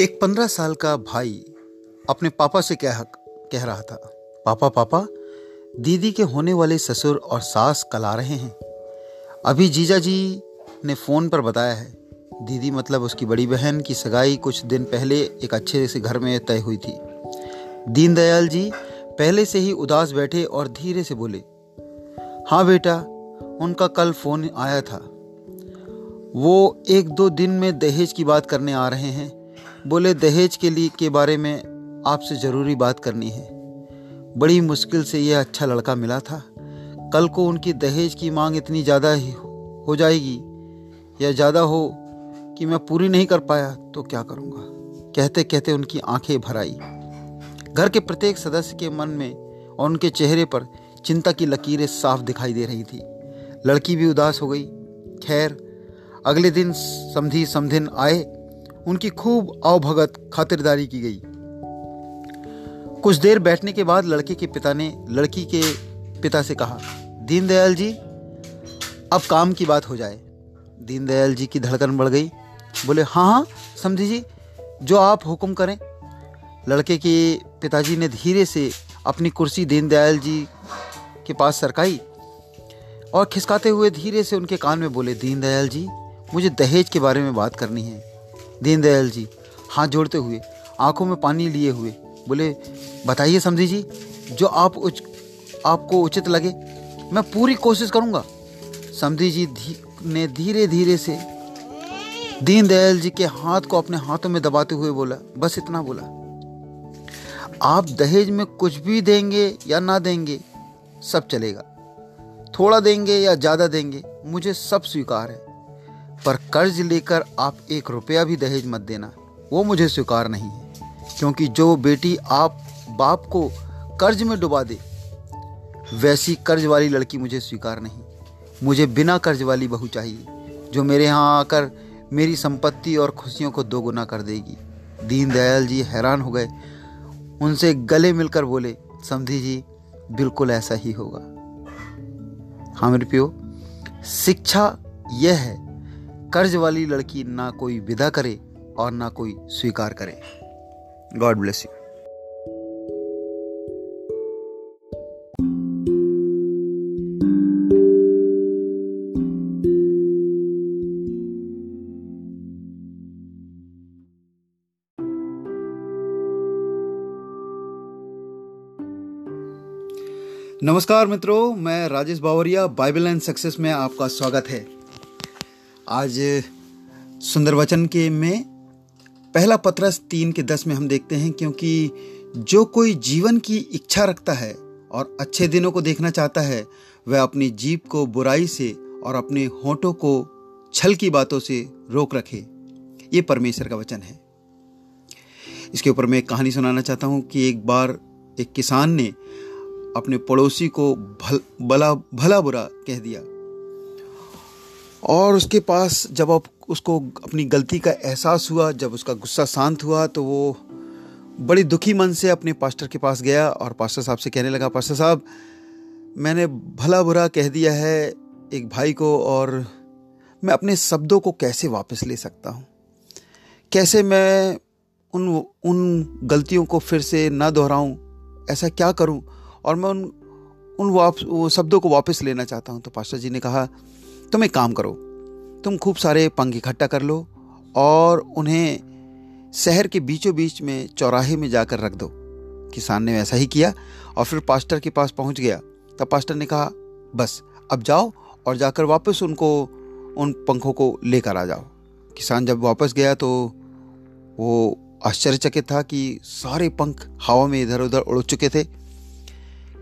एक पंद्रह साल का भाई अपने पापा से कह कह रहा था, पापा पापा, दीदी के होने वाले ससुर और सास कल आ रहे हैं। अभी जीजा जी ने फ़ोन पर बताया है, दीदी मतलब उसकी बड़ी बहन की सगाई कुछ दिन पहले एक अच्छे से घर में तय हुई थी। दीनदयाल जी पहले से ही उदास बैठे और धीरे से बोले हाँ बेटा, उनका कल फ़ोन आया था। वो एक दो दिन में दहेज की बात करने आ रहे हैं। बोले, दहेज के लिए के बारे में आपसे ज़रूरी बात करनी है। बड़ी मुश्किल से यह अच्छा लड़का मिला था। कल को उनकी दहेज की मांग इतनी ज़्यादा हो जाएगी, या ज़्यादा हो कि मैं पूरी नहीं कर पाया तो क्या करूँगा? कहते कहते उनकी आँखें भर आई। घर के प्रत्येक सदस्य के मन में और उनके चेहरे पर चिंता की लकीरें साफ़ दिखाई दे रही थी। लड़की भी उदास हो गई। खैर, अगले दिन समधी समधिन आए उनकी खूब अवभगत खातिरदारी की गई। कुछ देर बैठने के बाद लड़के के पिता ने, लड़की के पिता से कहा, दीनदयाल जी, अब काम की बात हो जाए। दीनदयाल जी की धड़कन बढ़ गई। बोले हाँ हाँ समझी जी, जो आप हुक्म करें। लड़के के पिताजी ने धीरे से अपनी कुर्सी दीनदयाल जी के पास सरकाई और खिसकाते हुए धीरे से उनके कान में बोले, दीनदयाल जी, मुझे दहेज के बारे में बात करनी है। दीनदयाल जी हाथ जोड़ते हुए आँखों में पानी लिए हुए बोले बताइए समझी जी जो आप उच, आपको उचित लगे मैं पूरी कोशिश करूँगा। समझी जी धी, ने धीरे धीरे से दीनदयाल जी के हाथ को अपने हाथों में दबाते हुए बोला बस इतना बोला आप दहेज में कुछ भी देंगे या ना देंगे सब चलेगा। थोड़ा देंगे या ज़्यादा देंगे मुझे सब स्वीकार है। पर कर्ज लेकर आप एक रुपया भी दहेज मत देना। वो मुझे स्वीकार नहीं है, क्योंकि जो बेटी आप, बाप को कर्ज में डुबा दे, वैसी कर्ज वाली लड़की मुझे स्वीकार नहीं। मुझे बिना कर्ज वाली बहू चाहिए, जो मेरे यहाँ आकर मेरी संपत्ति और खुशियों को दोगुना कर देगी। दीनदयाल जी हैरान हो गए। उनसे गले मिलकर बोले समझी जी, बिल्कुल ऐसा ही होगा। हाँ मेरे पियो, शिक्षा यह है कर्ज वाली लड़की ना कोई विदा करे और ना कोई स्वीकार करे। गॉड ब्लेस यू नमस्कार मित्रों, मैं Rajesh Bawaria Bible and success में आपका स्वागत है। आज सुंदर वचन के में पहला पत्रस तीन के दस में हम देखते हैं, क्योंकि जो कोई जीवन की इच्छा रखता है और अच्छे दिनों को देखना चाहता है, वह अपनी जीप को बुराई से और अपने होठों को छल की बातों से रोक रखे। ये परमेश्वर का वचन है। इसके ऊपर मैं एक कहानी सुनाना चाहता हूँ कि एक बार एक किसान ने अपने पड़ोसी को भल भला भला बुरा कह दिया। और उसके पास जब आप उसको अपनी गलती का एहसास हुआ, जब उसका गुस्सा शांत हुआ तो वो बड़ी दुखी मन से अपने पास्टर के पास गया और पास्टर साहब से कहने लगा, पास्टर साहब, मैंने भला बुरा कह दिया है एक भाई को और मैं अपने शब्दों को कैसे वापस ले सकता हूँ? कैसे मैं उन उन गलतियों को फिर से ना दोहराऊं? ऐसा क्या करूँ? और मैं उन उन वाप शब्दों को वापस लेना चाहता हूँ। तो पास्टर जी ने कहा तुम एक काम करो। तुम खूब सारे पंख इकट्ठा कर लो और उन्हें शहर के बीचों बीच में चौराहे में जाकर रख दो। किसान ने वैसा ही किया और फिर पास्टर के पास पहुँच गया। तब पास्टर ने कहा, बस, अब जाओ और जाकर वापस उनको, उन पंखों को लेकर आ जाओ। किसान जब वापस गया तो वो आश्चर्यचकित था कि सारे पंख हवा में इधर उधर उड़ चुके थे।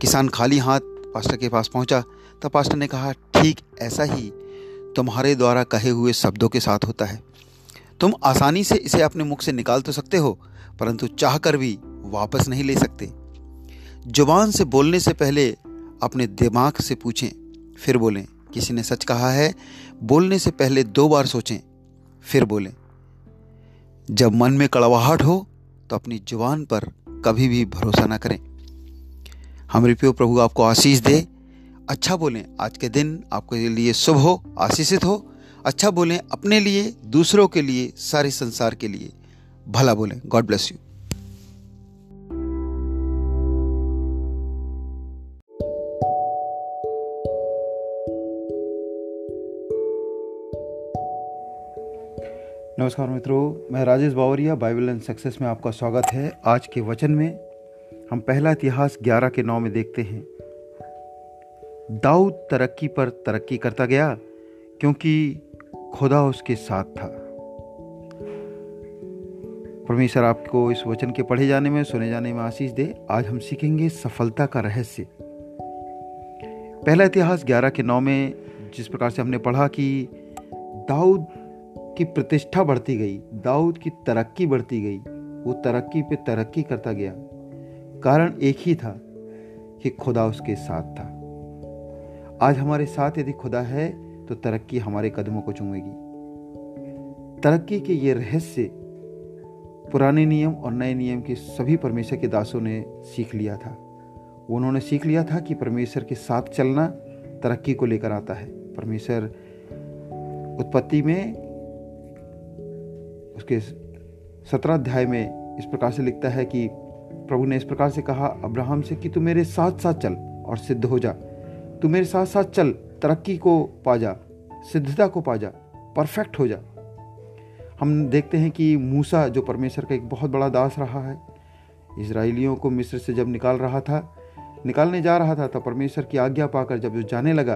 किसान खाली हाथ पास्टर के पास पहुँचा पास्टर ने कहा, ठीक ऐसा ही तुम्हारे द्वारा कहे हुए शब्दों के साथ होता है। तुम आसानी से इसे अपने मुख से निकाल तो सकते हो, परंतु चाह कर भी वापस नहीं ले सकते। ज़ुबान से बोलने से पहले अपने दिमाग से पूछें, फिर बोलें, किसी ने सच कहा है? बोलने से पहले दो बार सोचें, फिर बोलें। जब मन में कड़वाहट हो तो अपनी ज़ुबान पर कभी भी भरोसा ना करें। हमारे प्रियो प्रभु आपको आशीष दे अच्छा बोलें, आज के दिन आपके लिए शुभ हो, आशीषित हो। अच्छा बोलें, अपने लिए, दूसरों के लिए, सारे संसार के लिए। भला बोलें गॉड ब्लेस यू नमस्कार मित्रों, मैं Rajesh Bawaria, Bible and success में आपका स्वागत है। आज के वचन में हम पहला इतिहास 11 के नौ में देखते हैं। दाऊद तरक्की पर तरक्की करता गया, क्योंकि खुदा उसके साथ था। परमेश्वर आपको इस वचन के पढ़े जाने में, सुने जाने में आशीष दे। आज हम सीखेंगे सफलता का रहस्य। पहला इतिहास 11 के नौ में जिस प्रकार से हमने पढ़ा कि दाऊद की प्रतिष्ठा बढ़ती गई, दाऊद की तरक्की बढ़ती गई, वो तरक्की पे तरक्की करता गया। कारण एक ही था कि खुदा उसके साथ था। आज हमारे साथ यदि खुदा है तो तरक्की हमारे कदमों को चूमेगी। तरक्की के ये रहस्य, पुराने नियम और नए नियम के सभी परमेश्वर के दासों ने सीख लिया था। उन्होंने सीख लिया था कि परमेश्वर के साथ चलना तरक्की को लेकर आता है। परमेश्वर उत्पत्ति में, उसके सत्रह अध्याय में इस प्रकार से लिखता है कि प्रभु ने इस प्रकार से कहा, अब्राहम से कि तू मेरे साथ साथ चल और सिद्ध हो जा। तू मेरे साथ साथ चल, तरक्की को पा जा, सिद्धता को पा जा, परफेक्ट हो जा। हम देखते हैं कि मूसा, जो परमेश्वर का एक बहुत बड़ा दास रहा है इसराइलियों को मिस्र से जब निकाल रहा था, निकालने जा रहा था तो परमेश्वर की आज्ञा पाकर जब वो जाने लगा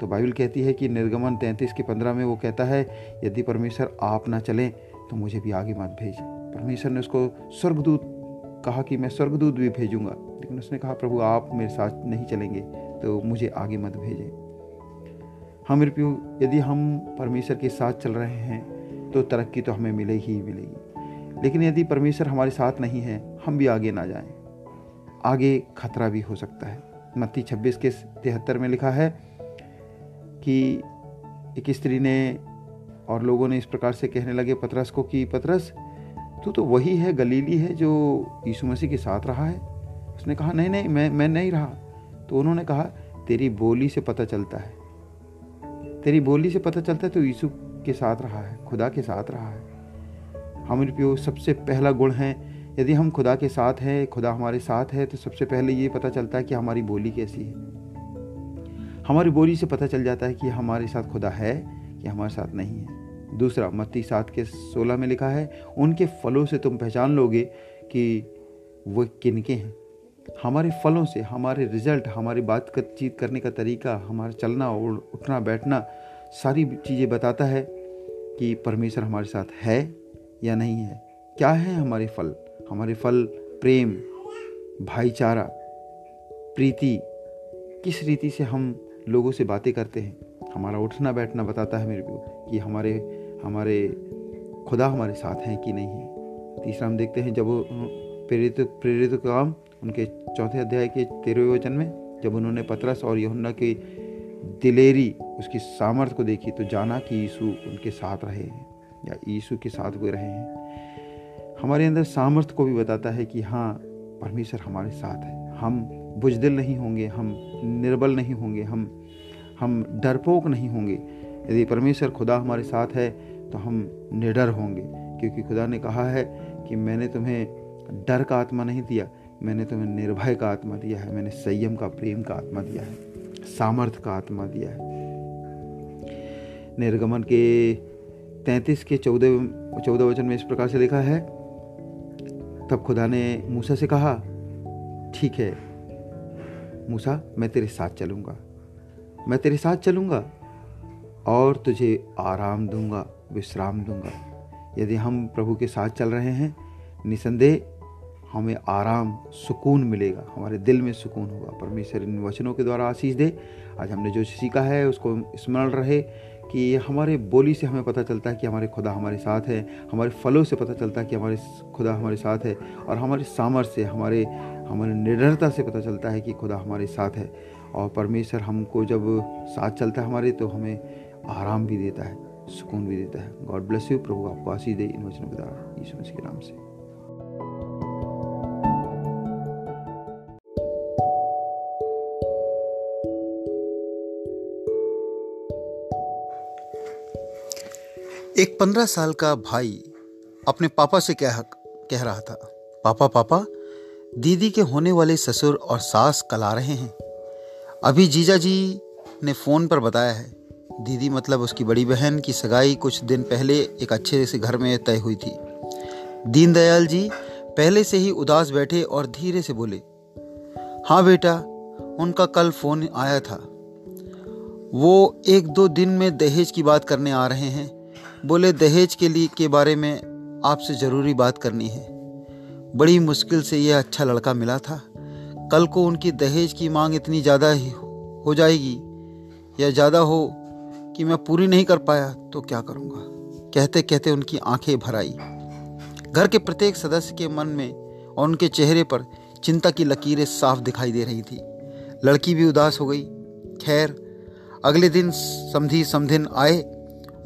तो बाइबल कहती है कि निर्गमन तैंतीस के पंद्रह में वो कहता है, यदि परमेश्वर आप ना चलें तो मुझे भी आगे मत भेज। परमेश्वर ने उसको स्वर्गदूत कहा कि मैं स्वर्गदूत भी भेजूँगा, लेकिन उसने कहा, प्रभु, आप मेरे साथ नहीं चलेंगे तो मुझे आगे मत भेजें। हम रिप्यू यदि हम परमेश्वर के साथ चल रहे हैं तो तरक्की तो हमें मिलेगी ही मिलेगी। लेकिन यदि परमेश्वर हमारे साथ नहीं है, हम भी आगे ना जाएँ। आगे खतरा भी हो सकता है। मत्ती छब्बीस के तिहत्तर में लिखा है कि एक स्त्री ने और लोगों ने इस प्रकार से कहने लगे, पतरस को कि पतरस, तू तो वही है, गलीली है, जो यीशु मसीह के साथ रहा है? उसने कहा, नहीं नहीं, मैं मैं नहीं रहा। तो उन्होंने कहा, तेरी बोली से पता चलता है। तेरी बोली से पता चलता है तो यीशु के साथ रहा है, खुदा के साथ रहा है। हमारे प्यो, सबसे पहला गुण है, यदि हम खुदा के साथ हैं, खुदा हमारे साथ है तो सबसे पहले ये पता चलता है कि हमारी बोली कैसी है। हमारी बोली से पता चल जाता है कि हमारे साथ खुदा है, कि हमारे साथ नहीं है। दूसरा, मत्ती सात के सोलह में लिखा है, उनके फलों से तुम पहचान लोगे कि वो किनके हैं? हमारे फलों से, हमारे रिज़ल्ट हमारी बातचीत करने का तरीका, हमारा चलना और उठना, बैठना, सारी चीज़ें बताता है कि परमेश्वर हमारे साथ है या नहीं है। क्या है हमारे फल? हमारे फल, प्रेम, भाईचारा, प्रीति, किस रीति से हम लोगों से बातें करते हैं? हमारा उठना, बैठना बताता है मेरे को कि हमारे हमारे खुदा हमारे साथ हैं कि नहीं है। तीसरा हम देखते हैं जब प्रेरित प्रेरित काम उनके चौथे अध्याय के तेरहवें वचन में, जब उन्होंने पतरस और यहुन्ना की दिलेरी उसकी सामर्थ्य को देखी तो जाना कि यीशु उनके साथ रहे हैं, या यीशु के साथ हुए रहे हैं। हमारे अंदर सामर्थ्य को भी बताता है कि हाँ परमेश्वर हमारे साथ है। हम बुजदिल नहीं होंगे, हम निर्बल नहीं होंगे, हम हम डरपोक नहीं होंगे। यदि परमेश्वर खुदा हमारे साथ है तो हम निडर होंगे, क्योंकि खुदा ने कहा है कि मैंने तुम्हें डर का आत्मा नहीं दिया मैंने तुम्हें निर्भय का आत्मा दिया है, मैंने संयम का, प्रेम का आत्मा दिया है, सामर्थ्य का आत्मा दिया है। निर्गमन के तैंतीस के चौदह चौदह वचन में इस प्रकार से लिखा है, तब खुदा ने मूसा से कहा, ठीक है, मूसा, मैं तेरे साथ चलूँगा, मैं तेरे साथ चलूँगा और तुझे आराम दूँगा, विश्राम दूँगा। यदि हम प्रभु के साथ चल रहे हैं, निसंदेह हमें आराम, सुकून मिलेगा। हमारे दिल में सुकून होगा। परमेश्वर इन वचनों के द्वारा आशीष दे। आज हमने जो सीखा है, उसको स्मरण रहे कि हमारे बोली से हमें पता चलता है कि हमारे खुदा हमारे साथ है। हमारे फलों से पता चलता है कि हमारे खुदा हमारे साथ है। और हमारे सामर्थ्य हमारे हमारे निडरता से पता चलता है कि खुदा हमारे साथ है। और परमेश्वर हमको जब साथ चलता है हमारे तो हमें आराम भी देता है, सुकून भी देता है। God bless you. प्रभु आपको आशीष दे इन वचनों के द्वारा। यीशु मसीह के नाम से। एक पंद्रह साल का भाई अपने पापा से कह कह रहा था, पापा पापा, दीदी के होने वाले ससुर और सास कल आ रहे हैं। अभी जीजा जी ने फ़ोन पर बताया है, दीदी मतलब उसकी बड़ी बहन की सगाई कुछ दिन पहले एक अच्छे से घर में तय हुई थी। दीनदयाल जी पहले से ही उदास बैठे और धीरे से बोले हाँ बेटा, उनका कल फ़ोन आया था। वो एक दो दिन में दहेज की बात करने आ रहे हैं। बोले, दहेज के लिए के बारे में आपसे ज़रूरी बात करनी है। बड़ी मुश्किल से यह अच्छा लड़का मिला था। कल को उनकी दहेज की मांग इतनी ज़्यादा हो जाएगी, या ज़्यादा हो कि मैं पूरी नहीं कर पाया तो क्या करूँगा? कहते कहते उनकी आँखें भर आई। घर के प्रत्येक सदस्य के मन में और उनके चेहरे पर चिंता की लकीरें साफ़ दिखाई दे रही थी। लड़की भी उदास हो गई। खैर, अगले दिन समधी समधिन आए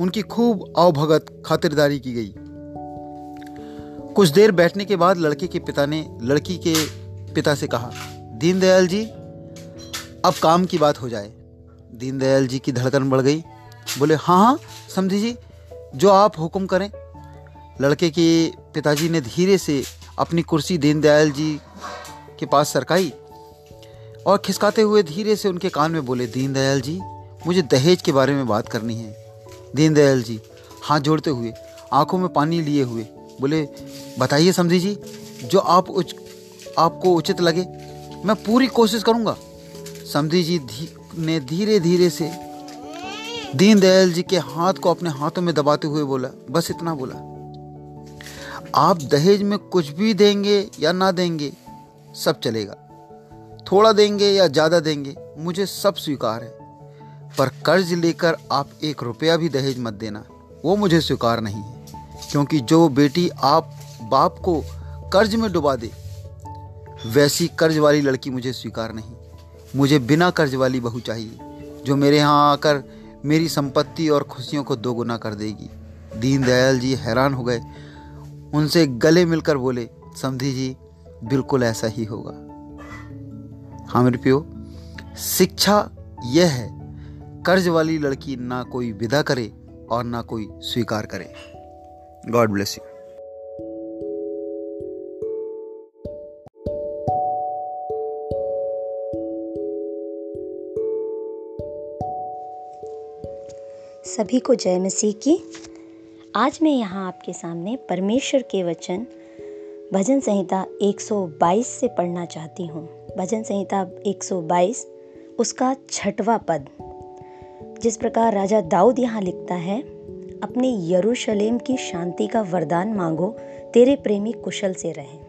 उनकी खूब अवभगत खातिरदारी की गई। कुछ देर बैठने के बाद लड़के के पिता ने लड़की के पिता से कहा, दीनदयाल जी, अब काम की बात हो जाए। दीनदयाल जी की धड़कन बढ़ गई। बोले हाँ हाँ समझी जी, जो आप हुक्म करें। लड़के के पिताजी ने धीरे से अपनी कुर्सी दीनदयाल जी के पास सरकाई और खिसकाते हुए धीरे से उनके कान में बोले, दीनदयाल जी, मुझे दहेज के बारे में बात करनी है। दीनदयाल जी हाथ जोड़ते हुए आँखों में पानी लिए हुए बोले बताइए समझी जी जो आप उच आपको उचित लगे मैं पूरी कोशिश करूँगा। समझी जी धी, ने धीरे धीरे से दीनदयाल जी के हाथ को अपने हाथों में दबाते हुए बोला बस इतना बोला आप दहेज में कुछ भी देंगे या ना देंगे सब चलेगा। थोड़ा देंगे या ज़्यादा देंगे मुझे सब स्वीकार है। पर कर्ज लेकर आप एक रुपया भी दहेज मत देना। वो मुझे स्वीकार नहीं है, क्योंकि जो बेटी आप, बाप को कर्ज में डुबा दे, वैसी कर्ज वाली लड़की मुझे स्वीकार नहीं। मुझे बिना कर्ज वाली बहू चाहिए, जो मेरे यहाँ आकर मेरी संपत्ति और खुशियों को दोगुना कर देगी। दीनदयाल जी हैरान हो गए। उनसे गले मिलकर बोले, समझी जी, बिल्कुल ऐसा ही होगा। हाँ मेरे प्यो, शिक्षा यह है कर्ज वाली लड़की ना कोई विदा करे और ना कोई स्वीकार करे। गॉड ब्लेस यू सभी को जय मसीह की। आज मैं यहाँ आपके सामने परमेश्वर के वचन, भजन संहिता 122 से पढ़ना चाहती हूँ। भजन संहिता 122 उसका छठवा पद। जिस प्रकार राजा दाऊद यहाँ लिखता है, अपने यरूशलेम की शांति का वरदान मांगो, तेरे प्रेमी कुशल से रहें।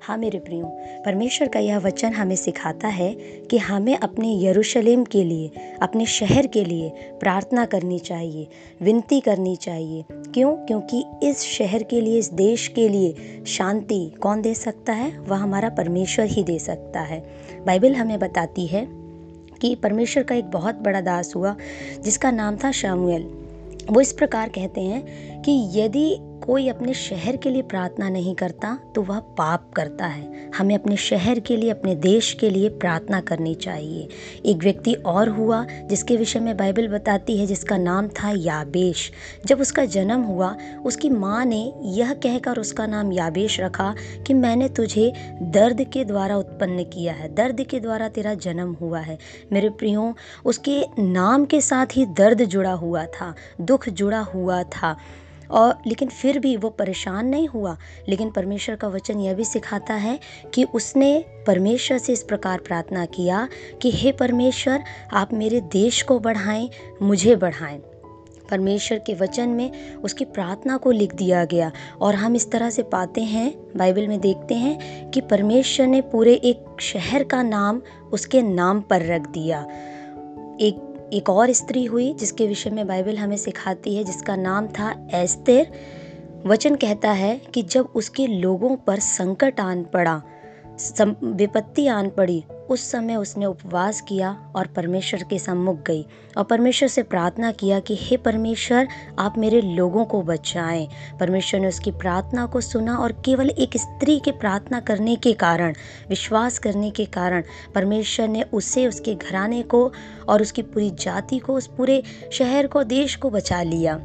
हाँ मेरे प्रियो, परमेश्वर का यह वचन हमें सिखाता है कि हमें अपने यरूशलेम के लिए, अपने शहर के लिए प्रार्थना करनी चाहिए, विनती करनी चाहिए। क्यों? क्योंकि इस शहर के लिए, इस देश के लिए शांति कौन दे सकता है? वह हमारा परमेश्वर ही दे सकता है। बाइबल हमें बताती है कि परमेश्वर का एक बहुत बड़ा दास हुआ, जिसका नाम था शामुएल। वो इस प्रकार कहते हैं कि यदि कोई अपने शहर के लिए प्रार्थना नहीं करता तो वह पाप करता है। हमें अपने शहर के लिए, अपने देश के लिए प्रार्थना करनी चाहिए। एक व्यक्ति और हुआ, जिसके विषय में बाइबल बताती है, जिसका नाम था याबेश। जब उसका जन्म हुआ, उसकी माँ ने यह कहकर उसका नाम याबेश रखा कि मैंने तुझे दर्द के द्वारा उत्पन्न किया है। दर्द के द्वारा तेरा जन्म हुआ है। मेरे प्रियो, उसके नाम के साथ ही दर्द जुड़ा हुआ था, दुख जुड़ा हुआ था। और लेकिन फिर भी वो परेशान नहीं हुआ। लेकिन परमेश्वर का वचन यह भी सिखाता है कि उसने परमेश्वर से इस प्रकार प्रार्थना किया कि, हे परमेश्वर, आप मेरे देश को बढ़ाएँ, मुझे बढ़ाएँ। परमेश्वर के वचन में उसकी प्रार्थना को लिख दिया गया। और हम इस तरह से पाते हैं, बाइबल में देखते हैं कि परमेश्वर ने पूरे एक शहर का नाम उसके नाम पर रख दिया। एक एक और स्त्री हुई जिसके विषय में बाइबल हमें सिखाती है, जिसका नाम था एस्तेर। वचन कहता है कि जब उसके लोगों पर संकट आन पड़ा विपत्ति आन पड़ी। उस समय उसने उपवास किया और परमेश्वर के सम्मुख गई और परमेश्वर से प्रार्थना किया कि, हे परमेश्वर, आप मेरे लोगों को बचाएँ। परमेश्वर ने उसकी प्रार्थना को सुना और केवल एक स्त्री के प्रार्थना करने के कारण, विश्वास करने के कारण, परमेश्वर ने उसे, उसके घराने को और उसकी पूरी जाति को, उस पूरे शहर को, देश को बचा लिया।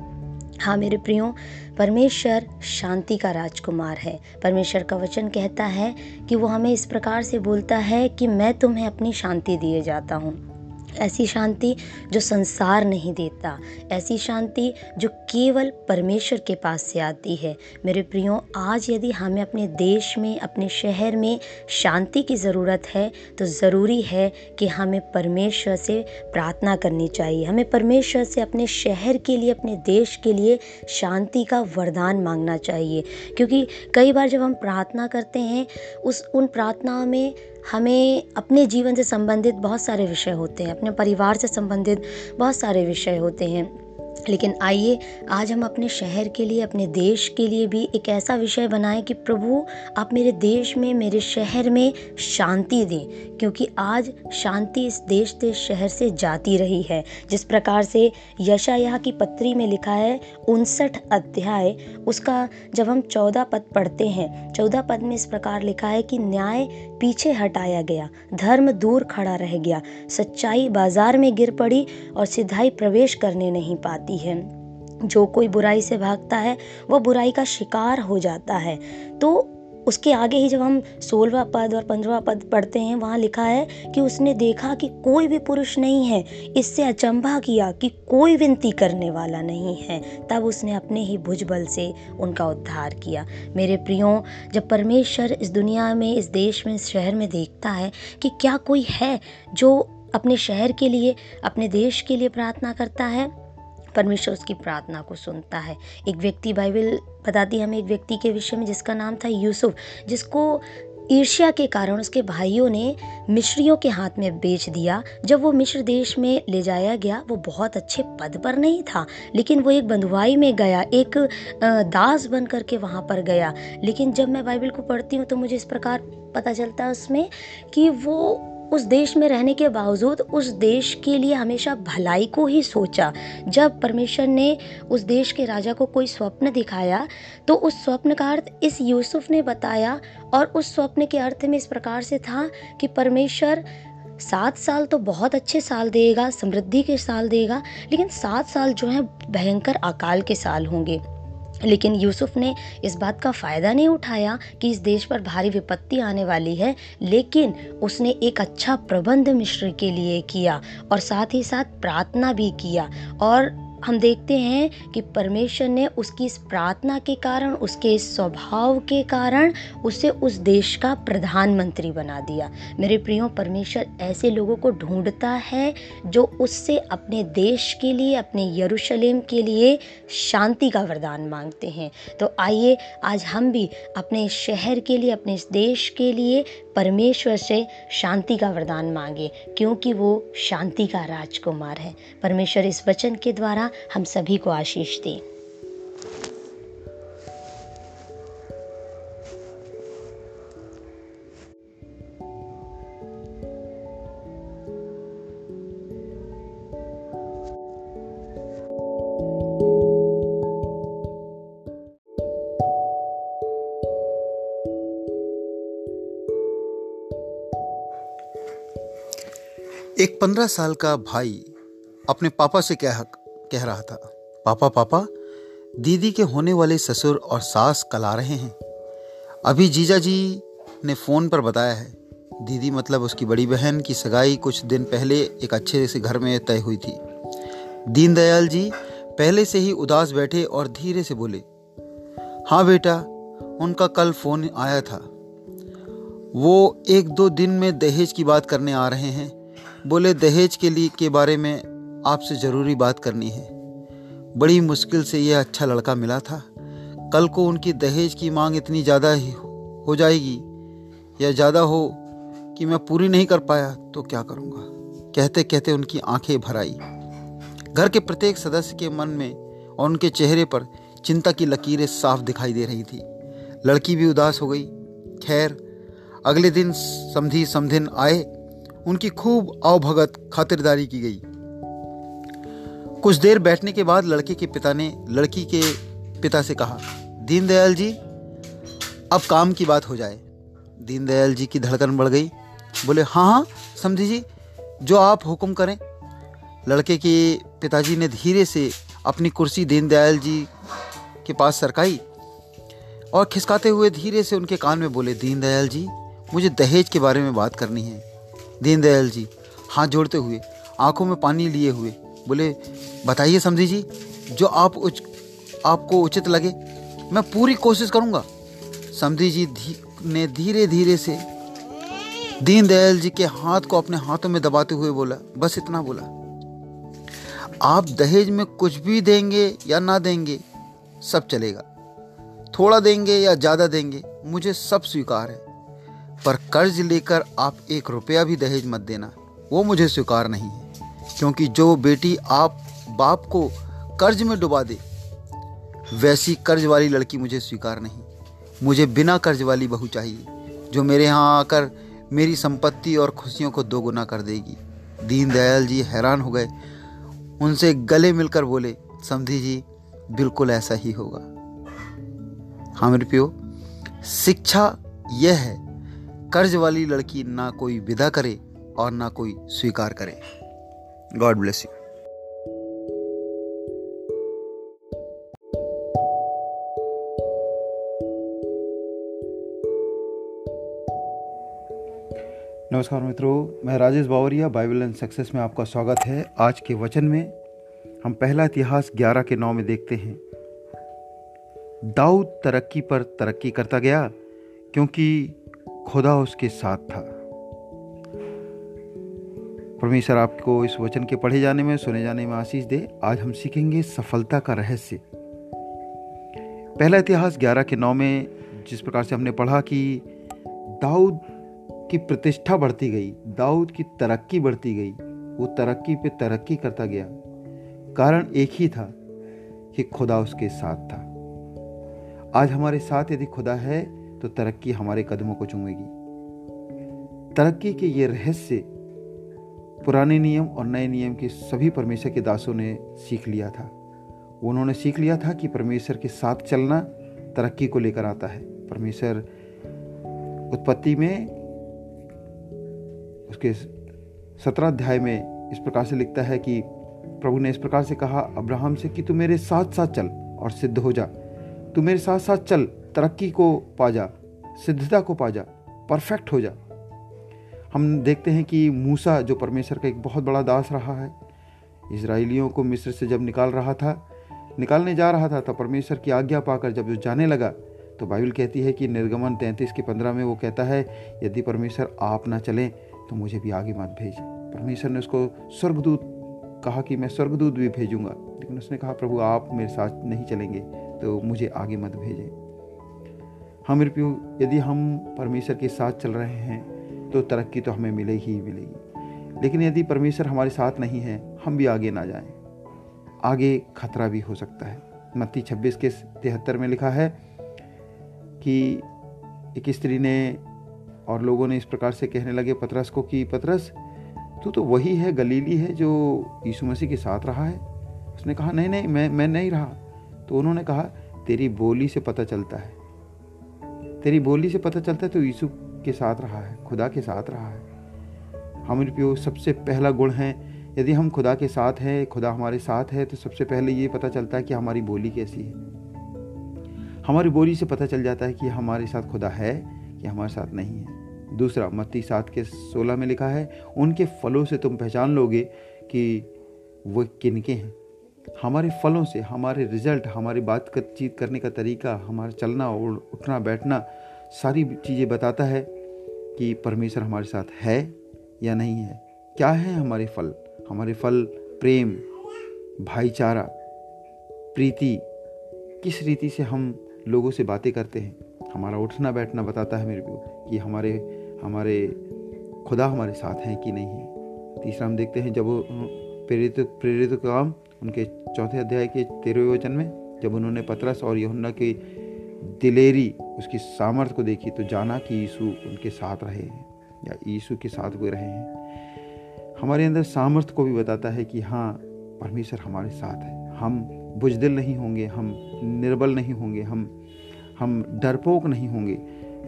हाँ मेरे प्रियो परमेश्वर शांति का राजकुमार है। परमेश्वर का वचन कहता है कि वो हमें इस प्रकार से बोलता है कि मैं तुम्हें अपनी शांति दिए जाता हूँ। ऐसी शांति जो संसार नहीं देता, ऐसी शांति जो केवल परमेश्वर के पास से आती है। मेरे प्रियो, आज यदि हमें अपने देश में, अपने शहर में शांति की ज़रूरत है तो ज़रूरी है कि हमें परमेश्वर से प्रार्थना करनी चाहिए। हमें परमेश्वर से अपने शहर के लिए, अपने देश के लिए शांति का वरदान मांगना चाहिए। क्योंकि कई बार जब हम प्रार्थना करते हैं, उस, उन प्रार्थनाओं में हमें अपने जीवन से संबंधित बहुत सारे विषय होते हैं, अपने परिवार से संबंधित बहुत सारे विषय होते हैं। लेकिन आइए, आज हम अपने शहर के लिए, अपने देश के लिए भी एक ऐसा विषय बनाएँ कि प्रभु, आप मेरे देश में, मेरे शहर में शांति दें, क्योंकि आज शांति इस देश देश, शहर से जाती रही है। जिस प्रकार से यशाया की पत्री में लिखा है, उनसठ अध्याय, उसका जब हम चौदह पद पढ़ते हैं, चौदह पद में इस प्रकार लिखा है कि न्याय पीछे हटाया गया, धर्म दूर खड़ा रह गया, सच्चाई बाज़ार में गिर पड़ी और सिधाई प्रवेश करने नहीं पाती। जाती है। जो कोई बुराई से भागता है, वह बुराई का शिकार हो जाता है। तो उसके आगे ही जब हम सोलवा पद और पंद्रवा पद पढ़ते हैं, वहाँ लिखा है कि उसने देखा कि कोई भी पुरुष नहीं है। इससे अचंभा किया कि कोई विनती करने वाला नहीं है। तब उसने अपने ही भुजबल से उनका उद्धार किया। मेरे प्रियो, जब परमेश्वर इस दुनिया में, इस देश में, इस शहर में देखता है कि क्या कोई है जो अपने शहर के लिए, अपने देश के लिए प्रार्थना करता है परमेश्वर उसकी प्रार्थना को सुनता है। एक व्यक्ति बाइबल बताती है, हमें एक व्यक्ति के विषय में जिसका नाम था यूसुफ, जिसको ईर्ष्या के कारण उसके भाइयों ने मिश्रियों के हाथ में बेच दिया। जब वो मिश्र देश में ले जाया गया, वो बहुत अच्छे पद पर नहीं था, लेकिन वो एक बंधुआई में गया, एक दास बन करके वहाँ पर गया। लेकिन जब मैं बाइबल को पढ़ती हूँ तो मुझे इस प्रकार पता चलता है उसमें कि वो उस देश में रहने के बावजूद उस देश के लिए हमेशा भलाई को ही सोचा। जब परमेश्वर ने उस देश के राजा को कोई स्वप्न दिखाया तो उस स्वप्न का अर्थ इस यूसुफ ने बताया और उस स्वप्न के अर्थ में इस प्रकार से था कि परमेश्वर सात साल तो बहुत अच्छे साल देगा, समृद्धि के साल देगा, लेकिन सात साल जो है भयंकर अकाल के साल होंगे। लेकिन यूसुफ ने इस बात का फ़ायदा नहीं उठाया कि इस देश पर भारी विपत्ति आने वाली है, लेकिन उसने एक अच्छा प्रबंध मिश्र के लिए किया और साथ ही साथ प्रार्थना भी किया। और हम देखते हैं कि परमेश्वर ने उसकी इस प्रार्थना के कारण, उसके इस स्वभाव के कारण, उसे उस देश का प्रधानमंत्री बना दिया। मेरे प्रियो, परमेश्वर ऐसे लोगों को ढूंढता है जो उससे अपने देश के लिए, अपने यरूशलेम के लिए शांति का वरदान मांगते हैं। तो आइए, आज हम भी अपने शहर के लिए, अपने इस देश के लिए परमेश्वर से शांति का वरदान मांगे, क्योंकि वो शांति का राजकुमार है। परमेश्वर इस वचन के द्वारा हम सभी को आशीष दें। एक पंद्रह साल का भाई अपने पापा से कह कह रहा था, पापा पापा, दीदी के होने वाले ससुर और सास कल आ रहे हैं। अभी जीजा जी ने फ़ोन पर बताया है, दीदी मतलब उसकी बड़ी बहन की सगाई कुछ दिन पहले एक अच्छे से घर में तय हुई थी। दीनदयाल जी पहले से ही उदास बैठे और धीरे से बोले हाँ बेटा, उनका कल फ़ोन आया था। वो एक दो दिन में दहेज की बात करने आ रहे हैं। बोले, दहेज के लिए के बारे में आपसे ज़रूरी बात करनी है। बड़ी मुश्किल से यह अच्छा लड़का मिला था। कल को उनकी दहेज की मांग इतनी ज़्यादा ही हो जाएगी। या ज़्यादा हो कि मैं पूरी नहीं कर पाया तो क्या करूँगा? कहते कहते उनकी आँखें भर आई। घर के प्रत्येक सदस्य के मन में और उनके चेहरे पर चिंता की लकीरें साफ़ दिखाई दे रही थी। लड़की भी उदास हो गई। खैर, अगले दिन समधी समधिन आए, उनकी खूब अवभगत खातिरदारी की गई। कुछ देर बैठने के बाद लड़के के पिता ने, लड़की के पिता से कहा, दीनदयाल जी, अब काम की बात हो जाए। दीनदयाल जी की धड़कन बढ़ गई। बोले हाँ हाँ समझी जी, जो आप हुक्म करें। लड़के के पिताजी ने धीरे से अपनी कुर्सी दीनदयाल जी के पास सरकाई और खिसकाते हुए धीरे से उनके कान में बोले, दीनदयाल जी, मुझे दहेज के बारे में बात करनी है। दीनदयाल जी हाथ जोड़ते हुए आँखों में पानी लिए हुए बोले बताइए समझी जी जो आप उच, आपको उचित लगे मैं पूरी कोशिश करूँगा। समझी जी धी, ने धीरे धीरे से दीनदयाल जी के हाथ को अपने हाथों में दबाते हुए बोला बस इतना बोला आप दहेज में कुछ भी देंगे या ना देंगे सब चलेगा। थोड़ा देंगे या ज़्यादा देंगे मुझे सब स्वीकार है पर कर्ज लेकर आप एक रुपया भी दहेज मत देना वो मुझे स्वीकार नहीं है। क्योंकि जो बेटी आप बाप को कर्ज में डुबा दे, वैसी कर्ज वाली लड़की मुझे स्वीकार नहीं। मुझे बिना कर्ज वाली बहू चाहिए, जो मेरे यहाँ आकर मेरी संपत्ति और खुशियों को दोगुना कर देगी। दीनदयाल जी हैरान हो गए। उनसे गले मिलकर बोले समझी जी, बिल्कुल ऐसा ही होगा। हाँ मेरे पियो, शिक्षा यह है, कर्ज वाली लड़की ना कोई विदा करे और ना कोई स्वीकार करे। गॉड ब्लेस यू नमस्कार मित्रों, मैं Rajesh Bawaria, Bible and success में आपका स्वागत है। आज के वचन में हम पहला इतिहास 11 के नौ में देखते हैं। दाऊद तरक्की पर तरक्की करता गया, क्योंकि खुदा उसके साथ था। परमेश्वर आपको इस वचन के पढ़े जाने में, सुने जाने में आशीष दे। आज हम सीखेंगे सफलता का रहस्य। पहला इतिहास 11 के नौ में जिस प्रकार से हमने पढ़ा कि दाऊद की प्रतिष्ठा बढ़ती गई, दाऊद की तरक्की बढ़ती गई, वो तरक्की पे तरक्की करता गया। कारण एक ही था कि खुदा उसके साथ था। आज हमारे साथ यदि खुदा है तो तरक्की हमारे कदमों को चूमेगी। तरक्की के ये रहस्य पुराने नियम और नए नियम के सभी परमेश्वर के दासों ने सीख लिया था। उन्होंने सीख लिया था कि परमेश्वर के साथ चलना तरक्की को लेकर आता है। परमेश्वर उत्पत्ति में, उसके सत्रह अध्याय में इस प्रकार से लिखता है कि प्रभु ने इस प्रकार से कहा, अब्राहम से कि तू मेरे साथ साथ चल और सिद्ध हो जा। तू मेरे साथ साथ चल, तरक्की को पा जा, सिद्धता को पा जा, परफेक्ट हो जा। हम देखते हैं कि मूसा, जो परमेश्वर का एक बहुत बड़ा दास रहा है इसराइलियों को मिस्र से जब निकाल रहा था, निकालने जा रहा था, तब परमेश्वर की आज्ञा पाकर जब वो जाने लगा तो बाइबल कहती है कि निर्गमन तैंतीस के पंद्रह में वो कहता है, यदि परमेश्वर आप ना चलें तो मुझे भी आगे मत भेजें। परमेश्वर ने उसको स्वर्गदूत कहा कि मैं स्वर्गदूत भी भेजूँगा, लेकिन उसने कहा, प्रभु, आप मेरे साथ नहीं चलेंगे तो मुझे आगे मत भेजें। हाँ मेरे प्यो, यदि हम परमेश्वर के साथ चल रहे हैं तो तरक्की तो हमें मिलेगी ही मिलेगी। लेकिन यदि परमेश्वर हमारे साथ नहीं है, हम भी आगे ना जाएँ। आगे खतरा भी हो सकता है। मत्ती छब्बीस के तिहत्तर में लिखा है कि एक स्त्री ने और लोगों ने इस प्रकार से कहने लगे पतरस को कि, पतरस, तू तो वही है, गलीली है जो यीशु मसीह के साथ रहा है? उसने कहा, नहीं नहीं, मैं मैं नहीं रहा। तो उन्होंने कहा, तेरी बोली से पता चलता है। तेरी बोली से पता चलता है तो यीशु के साथ रहा है, खुदा के साथ रहा है। हमारे प्यो सबसे पहला गुण है। यदि हम खुदा के साथ हैं, खुदा हमारे साथ है तो सबसे पहले ये पता चलता है कि हमारी बोली कैसी है। हमारी बोली से पता चल जाता है कि हमारे साथ खुदा है कि हमारे साथ नहीं है। दूसरा, मत्ती सात के सोलह में लिखा है, उनके फलों से तुम पहचान लोगे कि वो किनके हैं। हमारे फलों से, हमारे रिज़ल्ट, हमारी बातचीत करने का तरीका, हमारा चलना और उठना, बैठना सारी चीज़ें बताता है कि परमेश्वर हमारे साथ है या नहीं है। क्या है हमारे फल? हमारे फल प्रेम, भाईचारा, प्रीति। किस रीति से हम लोगों से बातें करते हैं? हमारा उठना बैठना बताता है मेरे को कि हमारे हमारे खुदा हमारे साथ हैं कि नहीं है। तीसरा हम देखते हैं जब प्रेरित प्रेरित काम उनके चौथे अध्याय के तेरहवें वचन में, जब उन्होंने पतरस और यहुन्ना की दिलेरी उसकी सामर्थ्य को देखी तो जाना कि यीशु उनके साथ रहे हैं, या यीशु के साथ हुए रहे हैं। हमारे अंदर सामर्थ्य को भी बताता है कि हाँ परमेश्वर हमारे साथ है। हम बुजदिल नहीं होंगे, हम निर्बल नहीं होंगे, हम हम डरपोक नहीं होंगे।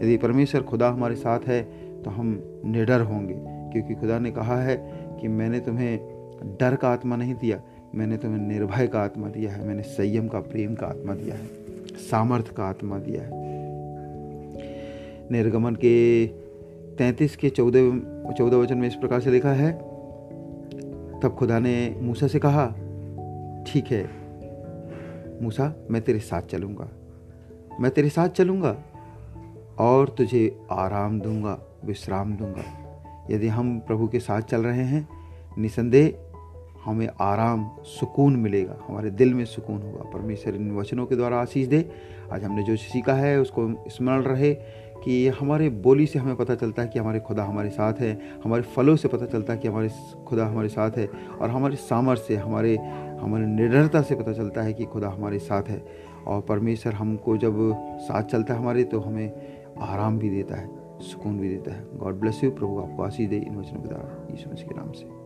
यदि परमेश्वर खुदा हमारे साथ है तो हम निडर होंगे, क्योंकि खुदा ने कहा है कि मैंने तुम्हें डर का आत्मा नहीं दिया, मैंने तुम्हें निर्भय का आत्मा दिया है, मैंने संयम का, प्रेम का आत्मा दिया है। सामर्थ्य का आत्मा दिया है। निर्गमन के तैतीस के चौदह चौदह वचन में इस प्रकार से लिखा है, तब खुदा ने मूसा से कहा, ठीक है, मूसा, मैं तेरे साथ चलूँगा। मैं तेरे साथ चलूँगा और तुझे आराम दूँगा, विश्राम दूँगा। यदि हम प्रभु के साथ चल रहे हैं, निसंदेह हमें आराम, सुकून मिलेगा। हमारे दिल में सुकून होगा। परमेश्वर इन वचनों के द्वारा आशीष दे। आज हमने जो सीखा है, उसको स्मरण रहे कि हमारे बोली से हमें पता चलता है कि हमारे खुदा हमारे साथ है। हमारे फलों से पता चलता है कि हमारे खुदा हमारे साथ है। और हमारे सामर्थ्य हमारे हमारे निर्णयता से पता चलता है कि खुदा हमारे साथ है। और परमेश्वर हमको जब साथ चलता है हमारे तो हमें आराम भी देता है, सुकून भी देता है। गॉड ब्लेस यू प्रभु आपको आशीष दे इन वचनों के द्वारा। यीशु मसीह के नाम से।